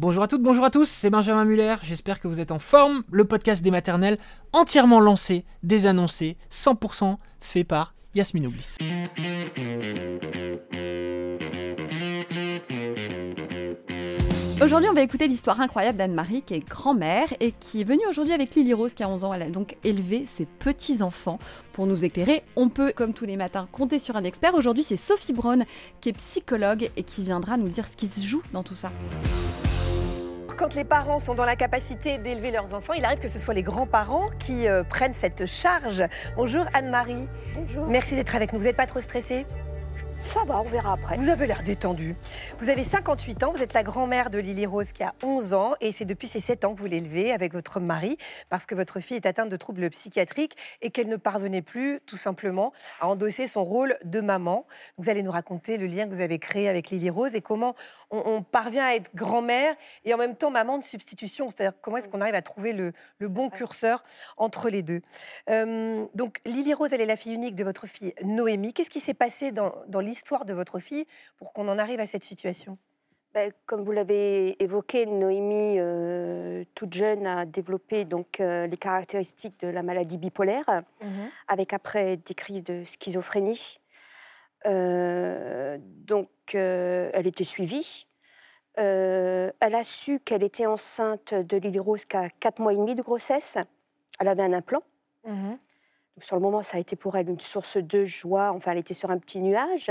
Bonjour à toutes, bonjour à tous, c'est Benjamin Muller, j'espère que vous êtes en forme. Le podcast des maternelles, entièrement lancé, désannoncé, 100% fait par Yasmine Oblis. Aujourd'hui, on va écouter l'histoire incroyable d'Anne-Marie, qui est grand-mère et qui est venue aujourd'hui avec Lily Rose, qui a 11 ans. Elle a donc élevé ses petits-enfants pour nous éclairer. On peut, comme tous les matins, compter sur un expert. Aujourd'hui, c'est Sophie Braun, qui est psychologue et qui viendra nous dire ce qui se joue dans tout ça quand les parents sont dans la capacité d'élever leurs enfants, il arrive que ce soit les grands-parents qui euh, prennent cette charge. Bonjour Anne-Marie. Bonjour. Merci d'être avec nous. Vous n'êtes pas trop stressée? Ça va, on verra après. Vous avez l'air détendu. Vous avez 58 ans, vous êtes la grand-mère de Lily Rose qui a 11 ans et c'est depuis ses 7 ans que vous l'élevez avec votre mari parce que votre fille est atteinte de troubles psychiatriques et qu'elle ne parvenait plus tout simplement à endosser son rôle de maman. Vous allez nous raconter le lien que vous avez créé avec Lily Rose et comment on, parvient à être grand-mère et en même temps maman de substitution. C'est-à-dire comment est-ce qu'on arrive à trouver le, bon curseur entre les deux. Euh, donc Lily Rose, elle est la fille unique de votre fille Noémie. Qu'est-ce qui s'est passé dans, dans l'histoire de votre fille pour qu'on en arrive à cette situation? Ben, comme vous l'avez évoqué, Noémie, euh, toute jeune, a développé donc euh, les caractéristiques de la maladie bipolaire, mhm. avec après des crises de schizophrénie. Euh, donc, elle était suivie. elle a su qu'elle était enceinte de Lily Rose qu'à 4 mois et demi de grossesse. Elle avait un implant. Mhm sur le moment, ça a été pour elle une source de joie. Enfin, elle était sur un petit nuage.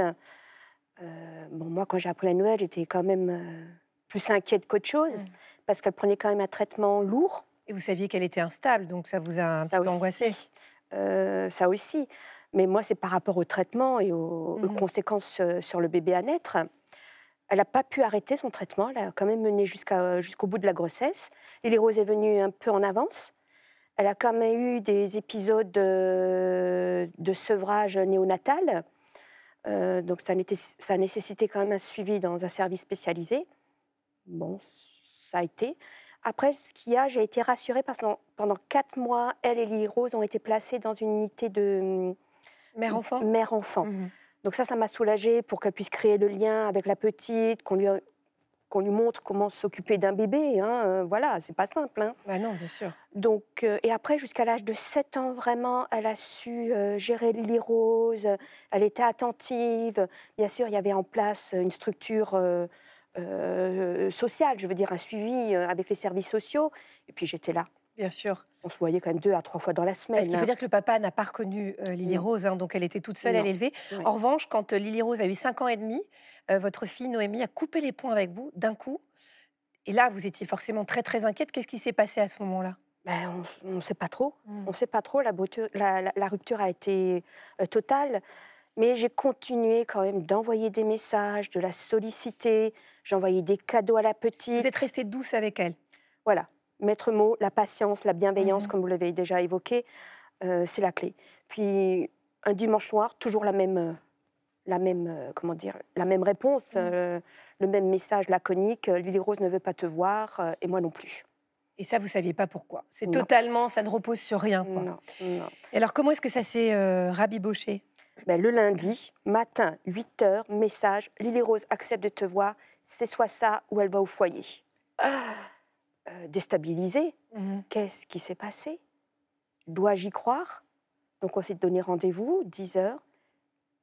Euh, bon, moi, quand j'ai appris la nouvelle, j'étais quand même euh, plus inquiète qu'autre chose, mmh. parce qu'elle prenait quand même un traitement lourd. Et vous saviez qu'elle était instable, donc ça vous a un petit peu angoissé euh, Ça aussi. Mais moi, c'est par rapport au traitement et aux, mmh. conséquences sur le bébé à naître. Elle n'a pas pu arrêter son traitement. Elle a quand même mené jusqu'au bout de la grossesse. Lily Rose est venue un peu en avance. Elle a quand même eu des épisodes de, sevrage néonatal. Euh, donc ça, ça a nécessité quand même un suivi dans un service spécialisé. Bon, ça a été. Après, ce qu'il y a, j'ai été rassurée parce que pendant quatre mois, elle et Lily Rose ont été placées dans une unité de mère-enfant. Mère-enfant. Mmh donc ça, ça m'a soulagée pour qu'elle puisse créer le lien avec la petite, qu'on lui qu'on lui montre comment s'occuper d'un bébé. Hein, euh, voilà, c'est pas simple. Hein. Bah non, bien sûr. Donc, euh, et après, jusqu'à l'âge de 7 ans, vraiment, elle a su euh, gérer Lily Rose. Elle était attentive. Bien sûr, il y avait en place une structure sociale, je veux dire, un suivi avec les services sociaux. Et puis, j'étais là. Bien sûr. On se voyait quand même deux à trois fois dans la semaine. Ce qu'il faut dire que le papa n'a pas reconnu Lily Rose, hein, donc elle était toute seule à l'élever. En revanche, quand Lily Rose a eu 5 ans et demi, euh, votre fille Noémie a coupé les ponts avec vous d'un coup. Et là, vous étiez forcément très très inquiète. Qu'est-ce qui s'est passé à ce moment-là? Ben, on ne sait pas trop. Mmh. On ne sait pas trop. La, la, rupture a été euh, totale. Mais j'ai continué quand même d'envoyer des messages, de la solliciter. J'envoyais des cadeaux à la petite. Vous êtes restée douce avec elle? Voilà. Maître mot, la patience, la bienveillance, mmh. comme vous l'avez déjà évoqué, euh, c'est la clé. Puis un dimanche soir, toujours la même, la même, euh, comment dire, la même réponse, mmh. euh, le même message laconique. Euh, Lily Rose ne veut pas te voir et moi non plus. Et ça, vous saviez pas pourquoi. C'est totalement, ça ne repose sur rien. Non, non. Et alors, comment est-ce que ça s'est rabiboché? Ben, Le lundi, matin, 8 heures, message Lily Rose accepte de te voir, c'est soit ça ou elle va au foyer. Ah, déstabilisée. Mmh. Qu'est-ce qui s'est passé? Dois-je y croire? Donc, on s'est donné rendez-vous, 10 heures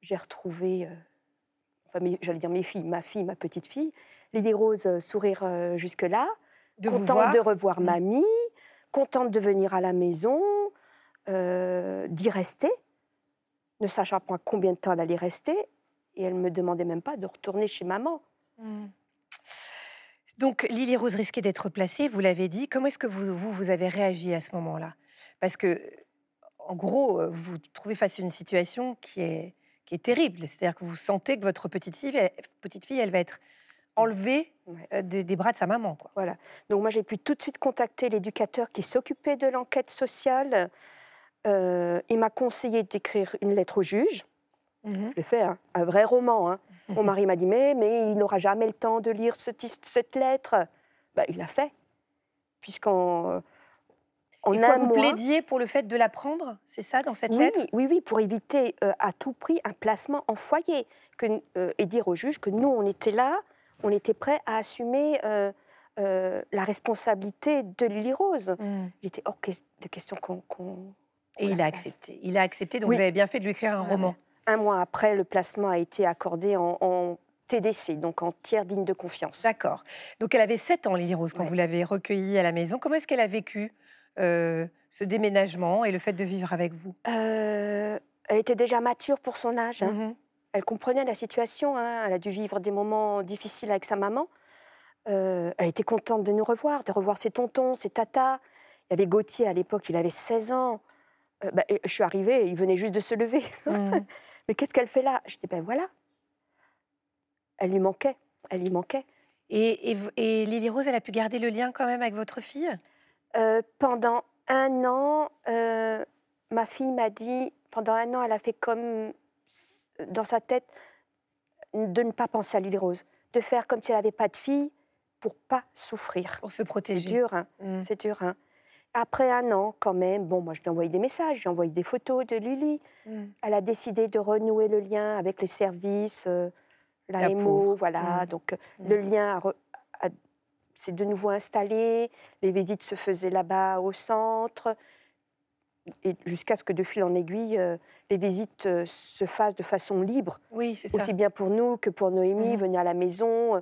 j'ai retrouvé, euh, enfin, j'allais dire mes filles, ma fille, ma petite fille, Lily Rose euh, sourire euh, jusque-là, contente de revoir mmh. mamie, contente de venir à la maison, d'y rester, ne sachant pas combien de temps elle allait rester, et elle me demandait même pas de retourner chez maman. Mmh. Donc Lily Rose risquait d'être placée, vous l'avez dit. Comment est-ce que vous, vous, vous avez réagi à ce moment-là? Parce que, en gros, vous vous trouvez face à une situation qui est qui est terrible. C'est-à-dire que vous sentez que votre petite fille, elle, petite fille, elle va être enlevée euh, des, bras de sa maman. Quoi. Voilà. Donc moi, j'ai pu tout de suite contacter l'éducateur qui s'occupait de l'enquête sociale. Euh, il m'a conseillé d'écrire une lettre au juge. Mmh je l'ai fait, hein, un vrai roman. Hein. Mon mari m'a dit, mais, mais il n'aura jamais le temps de lire cette lettre. Ben, il l'a fait. Puisqu'en et quoi, vous plaidiez pour le fait de l'apprendre, c'est ça, dans cette lettre? Oui, oui, pour éviter euh, à tout prix un placement en foyer que, euh, et dire au juge que nous, on était là, on était prêts à assumer euh, euh, la responsabilité de Lily Rose. Mm. Il était hors de question qu'on. et il a accepté. Il a accepté, donc vous avez bien fait de lui écrire un roman. Un mois après, le placement a été accordé en, TDC, donc en tiers digne de confiance. D'accord. Donc elle avait 7 ans, Lily Rose, quand vous l'avez recueillie à la maison. Comment est-ce qu'elle a vécu euh, ce déménagement et le fait de vivre avec vous? Euh, Elle était déjà mature pour son âge. Hein. Mm-hmm. Elle comprenait la situation. Hein. Elle a dû vivre des moments difficiles avec sa maman. Euh, elle était contente de nous revoir, de revoir ses tontons, ses tatas. Il y avait Gauthier à l'époque, il avait 16 ans. Bah, je suis arrivée, il venait juste de se lever. Mmh. Mais qu'est-ce qu'elle fait là? Je dis, ben voilà. Elle lui manquait, elle lui manquait. Et, et, Lily Rose, elle a pu garder le lien quand même avec votre fille? Euh, Pendant un an, ma fille m'a dit, pendant un an, elle a fait comme dans sa tête de ne pas penser à Lily Rose, de faire comme si elle n'avait pas de fille, pour pas souffrir. Pour se protéger. C'est dur, hein. Mmh. C'est dur, hein. Après un an, quand même, bon, moi, je lui ai envoyé des messages, j'ai envoyé des photos de Lily. Mmh. Elle a décidé de renouer le lien avec les services, euh, la, MO, voilà. Mmh. Donc, euh, le lien s'est de nouveau installé. Les visites se faisaient là-bas au centre. Et jusqu'à ce que, de fil en aiguille, euh, les visites se fassent de façon libre. Oui, c'est ça. Aussi bien pour nous que pour Noémie, venir à la maison.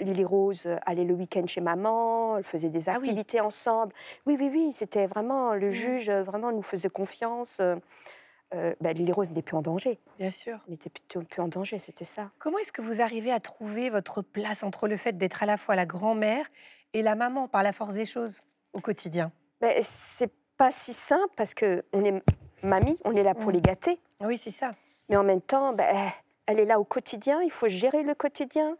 Lily Rose euh, allait le week-end chez maman, elle faisait des ah activités ensemble. Oui, oui, oui, c'était vraiment le mmh. juge, euh, vraiment nous faisait confiance. Euh, ben, Lily Rose n'était plus en danger. Bien sûr. Elle n'était plus, plus en danger, c'était ça. Comment est-ce que vous arrivez à trouver votre place entre le fait d'être à la fois la grand-mère et la maman par la force des choses au quotidien? Ben, C'est pas si simple parce que on est mamie, on est là pour mmh. les gâter. Oui, c'est ça. Mais en même temps, ben, elle est là au quotidien, il faut gérer le quotidien.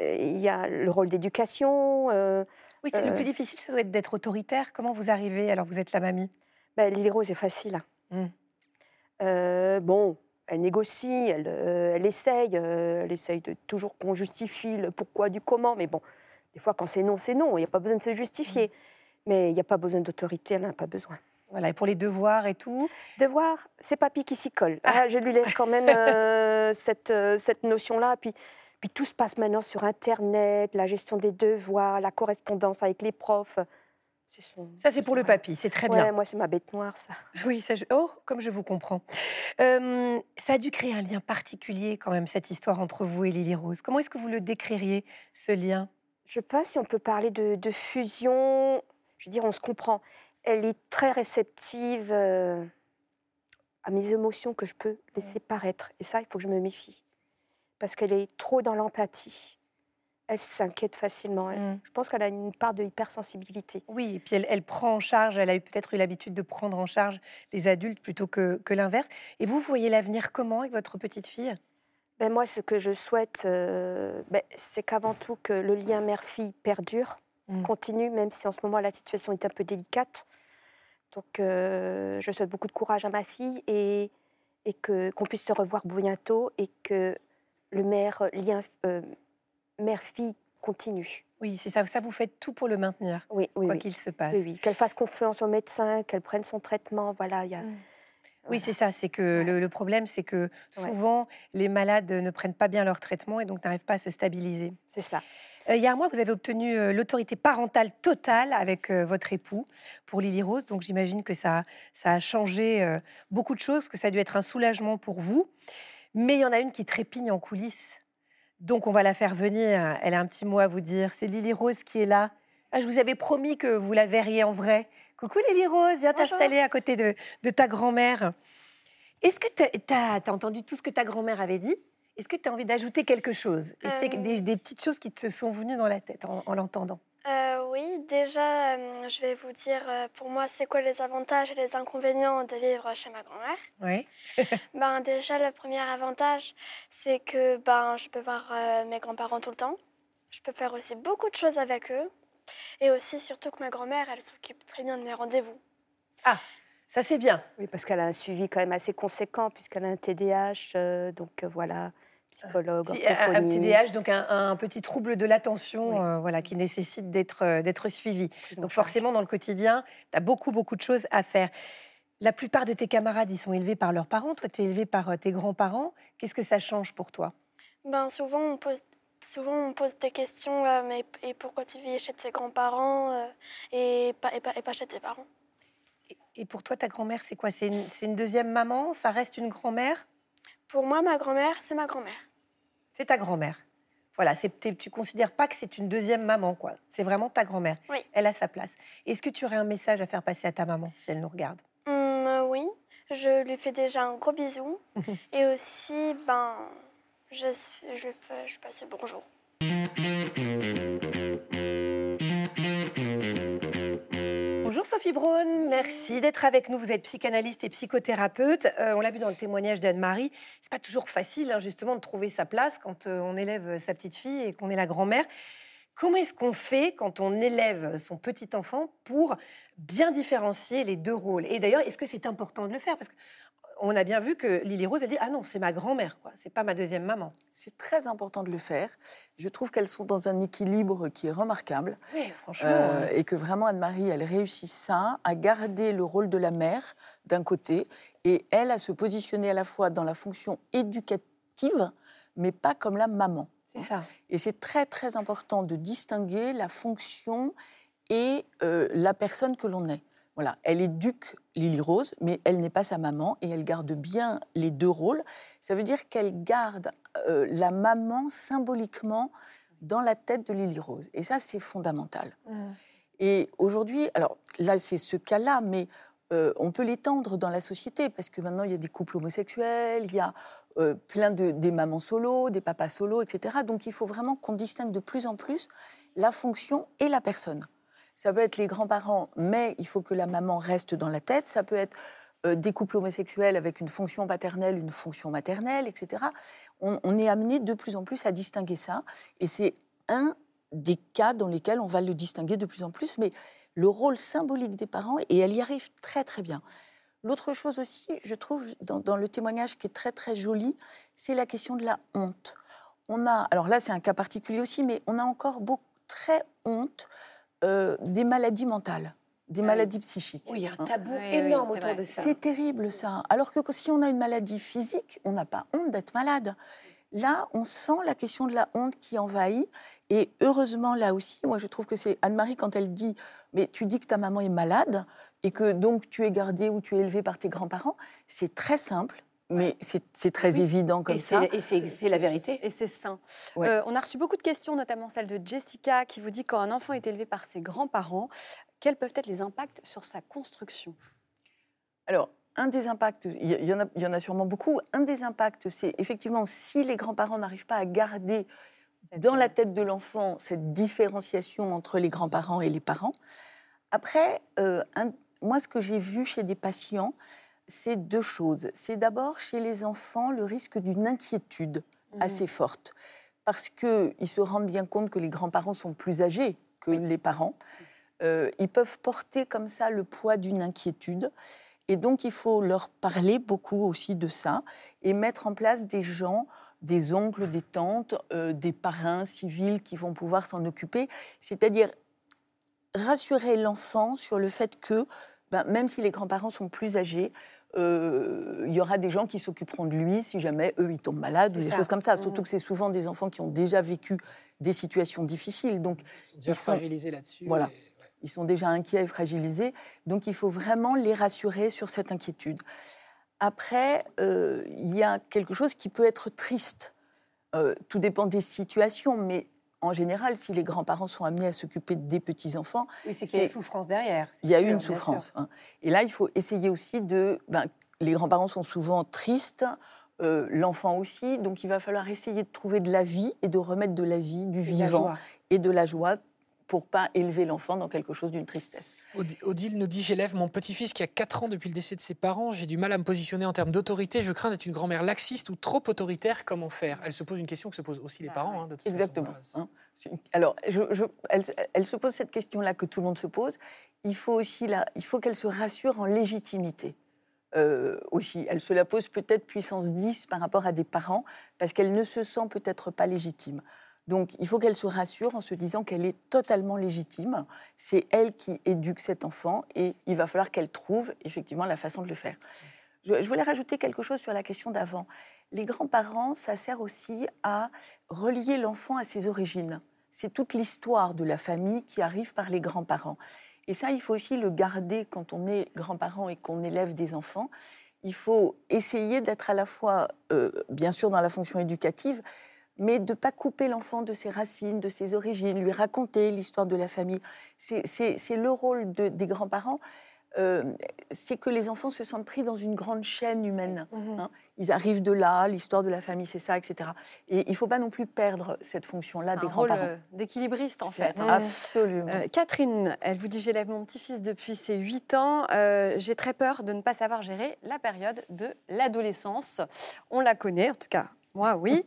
Euh, il y a le rôle d'éducation. Euh, oui, c'est le plus euh, difficile, ça doit être d'être autoritaire. Comment vous arrivez alors vous êtes la mamie? Ben, Lily Rose est facile. Hein. Mmh. bon, elle négocie, elle, elle essaye, elle essaye de toujours qu'on justifie le pourquoi du comment. Mais bon, des fois, quand c'est non, c'est non. Il n'y a pas besoin de se justifier. Mmh. Mais il n'y a pas besoin d'autorité, elle n'a pas besoin. Voilà, et pour les devoirs et tout? Devoirs, c'est papy qui s'y colle. Ah. ah. je lui laisse quand même cette, cette notion-là. Puis puis tout se passe maintenant sur Internet, la gestion des devoirs, la correspondance avec les profs. ça, c'est pour le papy, c'est très bien. moi, c'est ma bête noire, ça. Oui, ça, oh, comme je vous comprends. Euh, ça a dû créer un lien particulier, quand même, cette histoire entre vous et Lily Rose. Comment est-ce que vous le décririez, ce lien? Je ne sais pas si on peut parler de, fusion. Je veux dire, on se comprend. Elle est très réceptive euh, à mes émotions que je peux laisser paraître. Et ça, il faut que je me méfie parce qu'elle est trop dans l'empathie. Elle s'inquiète facilement. Mmh. Je pense qu'elle a une part de hypersensibilité. Oui, et puis elle, prend en charge, elle a peut-être eu l'habitude de prendre en charge les adultes plutôt que, l'inverse. Et vous, vous voyez l'avenir comment avec votre petite fille? Ben Moi, ce que je souhaite, euh, ben, c'est qu'avant tout, que le lien mère-fille perdure, mmh. continue, même si en ce moment la situation est un peu délicate. Donc, euh, je souhaite beaucoup de courage à ma fille et, et qu'on puisse se revoir bientôt et que le mère, euh, lien euh, mère-fille continue. Oui, c'est ça. Ça, vous faites tout pour le maintenir, oui, oui, quoi qu'il se passe. Oui, oui. Qu'elle fasse confiance au médecin, qu'elle prenne son traitement. Voilà, il y a. Mmh. Oui, c'est ça. C'est que le, problème, c'est que souvent, les malades ne prennent pas bien leur traitement et donc n'arrivent pas à se stabiliser. C'est ça. Euh, il y a un mois, vous avez obtenu l'autorité parentale totale avec votre époux pour Lily Rose. Donc j'imagine que ça, ça a changé beaucoup de choses, que ça a dû être un soulagement pour vous. Mais il y en a une qui trépigne en coulisses. Donc on va la faire venir. Elle a un petit mot à vous dire. C'est Lily Rose qui est là. Ah, je vous avais promis que vous la verriez en vrai. Coucou Lily Rose, viens t'installer à côté de, ta grand-mère. Est-ce que tu as, entendu tout ce que ta grand-mère avait dit? Est-ce que tu as envie d'ajouter quelque chose? Est-ce qu'il y a euh. des, petites choses qui te sont venues dans la tête en l'entendant? Euh, oui, déjà, euh, je vais vous dire euh, pour moi c'est quoi les avantages et les inconvénients de vivre chez ma grand-mère? Oui. ben, déjà, le premier avantage, c'est que ben, je peux voir mes grands-parents tout le temps. Je peux faire aussi beaucoup de choses avec eux. Et aussi, surtout que ma grand-mère, elle s'occupe très bien de mes rendez-vous. Ah, ça c'est bien. Oui, parce qu'elle a un suivi quand même assez conséquent, puisqu'elle a un TDAH. donc voilà psychologue, un, un TDAH, donc un, petit trouble de l'attention euh, voilà, qui nécessite d'être euh, d'être suivi. Donc forcément, dans le quotidien, tu as beaucoup, beaucoup de choses à faire. La plupart de tes camarades, ils sont élevés par leurs parents. Toi, tu es élevé par euh, tes grands-parents. Qu'est-ce que ça change pour toi? Ben, Souvent, on pose souvent on pose des questions, euh, mais et pourquoi tu vis chez tes grands-parents euh, et, pas, et, pas, et pas chez tes parents? Et pour toi, ta grand-mère, c'est quoi? C'est une, c'est une deuxième maman? Ça reste une grand-mère? Pour moi, ma grand-mère, c'est ma grand-mère. C'est ta grand-mère. Voilà, t'es- tu considères pas que c'est une deuxième maman, quoi. C'est vraiment ta grand-mère. Oui. Elle a sa place. Est-ce que tu aurais un message à faire passer à ta maman si elle nous regarde? Hum, euh, oui, je lui fais déjà un gros bisou. et aussi, ben, je, je, lui fais- je passe le bonjour. Sophie Braun, merci d'être avec nous. Vous êtes psychanalyste et psychothérapeute. Euh, on l'a vu dans le témoignage d'Anne-Marie. C'est pas toujours facile, hein, justement, de trouver sa place quand euh, on élève sa petite fille et qu'on est la grand-mère. Comment est-ce qu'on fait quand on élève son petit enfant pour bien différencier les deux rôles? Et d'ailleurs, est-ce que c'est important de le faire? Qu'on a bien vu que Lily Rose, elle dit Ah non, c'est ma grand-mère, quoi. C'est pas ma deuxième maman. C'est très important de le faire. Je trouve qu'elles sont dans un équilibre qui est remarquable Oui, franchement. euh, euh, et que vraiment Anne-Marie, elle réussit ça, à garder le rôle de la mère d'un côté et elle à se positionner à la fois dans la fonction éducative, mais pas comme la maman. c'est ça. Et c'est très très important de distinguer la fonction et euh, la personne que l'on est. Voilà, elle éduque Lily Rose, mais elle n'est pas sa maman et elle garde bien les deux rôles. Ça veut dire qu'elle garde euh, la maman symboliquement dans la tête de Lily Rose. Et ça, c'est fondamental. Mm. Et aujourd'hui, alors là, c'est ce cas-là, mais euh, on peut l'étendre dans la société parce que maintenant, il y a des couples homosexuels, il y a euh, plein de des mamans solo, des papas solo, etc. Donc, il faut vraiment qu'on distingue de plus en plus la fonction et la personne. Ça peut être les grands-parents, mais il faut que la maman reste dans la tête. Ça peut être euh, des couples homosexuels avec une fonction paternelle, une fonction maternelle, etc. On, est amené de plus en plus à distinguer ça. Et c'est un des cas dans lesquels on va le distinguer de plus en plus, mais le rôle symbolique des parents, et elle y arrive très très bien. L'autre chose aussi, je trouve, dans, dans le témoignage qui est très très joli, c'est la question de la honte. On a, alors là c'est un cas particulier aussi, mais on a encore beaucoup, très honte euh, des maladies mentales, des Ah maladies psychiques. Oui, il y a un hein. tabou Oui, oui, énorme autour vrai. de ça. C'est terrible ça. Alors que si on a une maladie physique, on n'a pas honte d'être malade. Là, on sent la question de la honte qui envahit. Et heureusement, là aussi, moi je trouve que c'est Anne-Marie quand elle dit Mais tu dis que ta maman est malade et que donc tu es gardée ou tu es élevée par tes grands-parents, c'est très simple, mais c'est c'est très Oui. évident comme et ça. c'est- et c'est la vérité. Et c'est sain. Ouais. Euh, on a reçu beaucoup de questions, notamment celle de Jessica, qui vous dit quand un enfant est élevé par ses grands-parents, quels peuvent être les impacts sur sa construction? Alors, un des impacts, il y, en a, il y en a sûrement beaucoup. Un des impacts, c'est effectivement si les grands-parents n'arrivent pas à garder Cette, dans euh, la tête de l'enfant cette différenciation entre les grands-parents et les parents. Après, euh, un- moi, ce que j'ai vu chez des patients, c'est deux choses. C'est d'abord chez les enfants le risque d'une inquiétude Mhm. assez forte, parce qu'ils se rendent bien compte que les grands-parents sont plus âgés que Oui. les parents. Euh, ils peuvent porter comme ça le poids d'une inquiétude. Et donc, il faut leur parler beaucoup aussi de ça et mettre en place des gens, des oncles, des tantes, euh, des parrains civils qui vont pouvoir s'en occuper. C'est-à-dire rassurer l'enfant sur le fait que, ben, même si les grands-parents sont plus âgés, il y aura des gens qui s'occuperont de lui si jamais eux ils tombent malades ou des ça. choses comme ça. Mhm. Surtout que c'est souvent des enfants qui ont déjà vécu des situations difficiles. Donc Ils sont déjà Ils sont- fragilisés là-dessus. Voilà. et- ouais. ils sont déjà inquiets et fragilisés. Donc il faut vraiment les rassurer sur cette inquiétude. Après, euh, il y a quelque chose qui peut être triste. Euh, tout dépend des situations, mais en général, si les grands-parents sont amenés à s'occuper des petits-enfants, Oui, c'est qu'il y a une souffrance derrière. il y a sûr, une souffrance. hein. Et là, il faut essayer aussi de... ben, les grands-parents sont souvent tristes, euh, l'enfant aussi, donc il va falloir essayer de trouver de la vie et de remettre de la vie, du Et de la vivant et de la joie pour pas élever l'enfant dans quelque chose d'une tristesse. Odi- Odile nous dit J'élève mon petit-fils qui a 4 ans depuis le décès de ses parents. J'ai du mal à me positionner en termes d'autorité. Je crains d'être une grand-mère laxiste ou trop autoritaire. Comment faire? Elle se pose une question que se posent aussi les Ah parents. ouais. hein, de toute façon. Exactement. Hein. Alors, je, je- elle, elle se pose cette question-là que tout le monde se pose. Il faut aussi la, il faut qu'elle se rassure en légitimité. euh, aussi, elle se la pose peut-être puissance 10 par rapport à des parents parce qu'elle ne se sent peut-être pas légitime. Donc, il faut qu'elle se rassure en se disant qu'elle est totalement légitime. C'est elle qui éduque cet enfant et il va falloir qu'elle trouve effectivement la façon de le faire. Je, voulais rajouter quelque chose sur la question d'avant. Les grands-parents, ça sert aussi à relier l'enfant à ses origines. C'est toute l'histoire de la famille qui arrive par les grands-parents. Et ça, il faut aussi le garder quand on est grand-parent et qu'on élève des enfants. Il faut essayer d'être à la fois, euh, bien sûr, dans la fonction éducative, mais de ne pas couper l'enfant de ses racines, de ses origines, lui raconter l'histoire de la famille. C'est le rôle des grands-parents. Euh, c'est que les enfants se sentent pris dans une grande chaîne humaine. Mhm. Hein. Ils arrivent de là, l'histoire de la famille, c'est ça, etc. Et il ne faut pas non plus perdre cette fonction-là des grands-parents. Euh, d'équilibriste, en fait. Hein. Absolument. Euh, Catherine, elle vous dit J'élève mon petit-fils depuis ses 8 ans. J'ai très peur de ne pas savoir gérer la période de l'adolescence. On la connaît, en tout cas, moi, oui.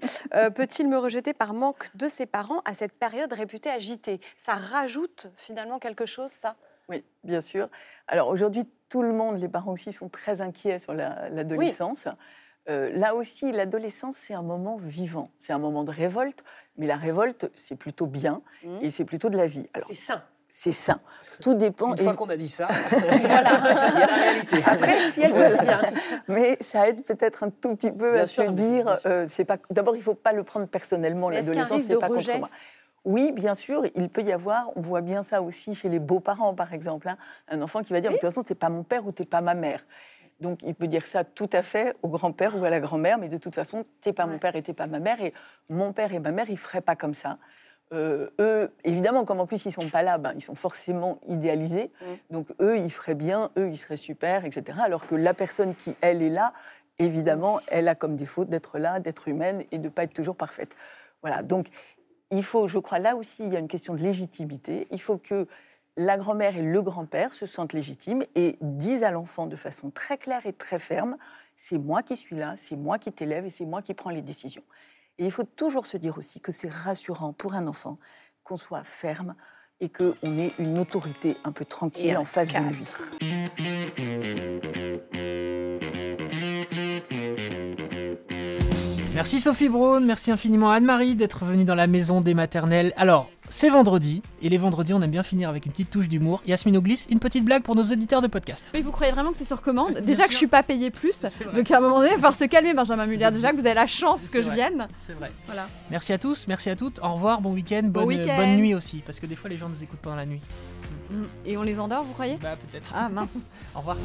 Peut-il me rejeter par manque de ses parents à cette période réputée agitée? Ça rajoute finalement quelque chose, ça? Oui, bien sûr. Alors aujourd'hui, tout le monde, les parents aussi, sont très inquiets sur l'adolescence. Euh, là aussi, l'adolescence, c'est un moment vivant, c'est un moment de révolte, mais la révolte, c'est plutôt bien mmh. et c'est plutôt de la vie. C'est sain. C'est sain. Tout dépend. Une fois qu'on a dit ça, voilà. il y a la réalité. Après, si elle voilà. Mais ça aide peut-être un tout petit peu à se dire, euh, c'est pas. D'abord, il ne faut pas le prendre personnellement. L'adolescence, c'est pas contre moi. Oui, bien sûr, il peut y avoir, on voit bien ça aussi chez les beaux-parents, par exemple, hein. un enfant qui va dire, de toute façon, tu n'es pas mon père ou tu n'es pas ma mère. Donc, il peut dire ça tout à fait au grand-père ou à la grand-mère, mais de toute façon, tu n'es pas mon père et tu n'es pas ma mère, et mon père et ma mère, ils ne feraient pas comme ça. Euh, eux, évidemment, comme en plus ils ne sont pas là, ben, ils sont forcément idéalisés. Donc eux, ils feraient bien, eux, ils seraient super, etc. Alors que la personne qui, elle, est là, évidemment, elle a comme défaut d'être là, d'être humaine et de ne pas être toujours parfaite. Voilà, donc il faut, je crois, là aussi, il y a une question de légitimité. Il faut que la grand-mère et le grand-père se sentent légitimes et disent à l'enfant de façon très claire et très ferme, c'est moi qui suis là, c'est moi qui t'élève et c'est moi qui prends les décisions. Et il faut toujours se dire aussi que c'est rassurant pour un enfant qu'on soit ferme et qu'on ait une autorité un peu tranquille en face de lui. Merci Sophie Braun, merci infiniment Anne-Marie d'être venue dans la maison des maternelles. Alors, c'est vendredi, et les vendredis, on aime bien finir avec une petite touche d'humour. Yasmine glisse une petite blague pour nos auditeurs de podcast. Mais vous croyez vraiment que c'est sur commande Déjà que je suis pas payée plus, donc à un moment donné, il va falloir se calmer, Benjamin Muller. Déjà que vous avez la chance que je vienne. C'est vrai. Voilà. Merci à tous, merci à toutes. Au revoir, bon week-end, bonne, bonne nuit aussi, parce que des fois les gens nous écoutent pendant la nuit. Et on les endort, vous croyez Bah peut-être. Ah mince. Au revoir.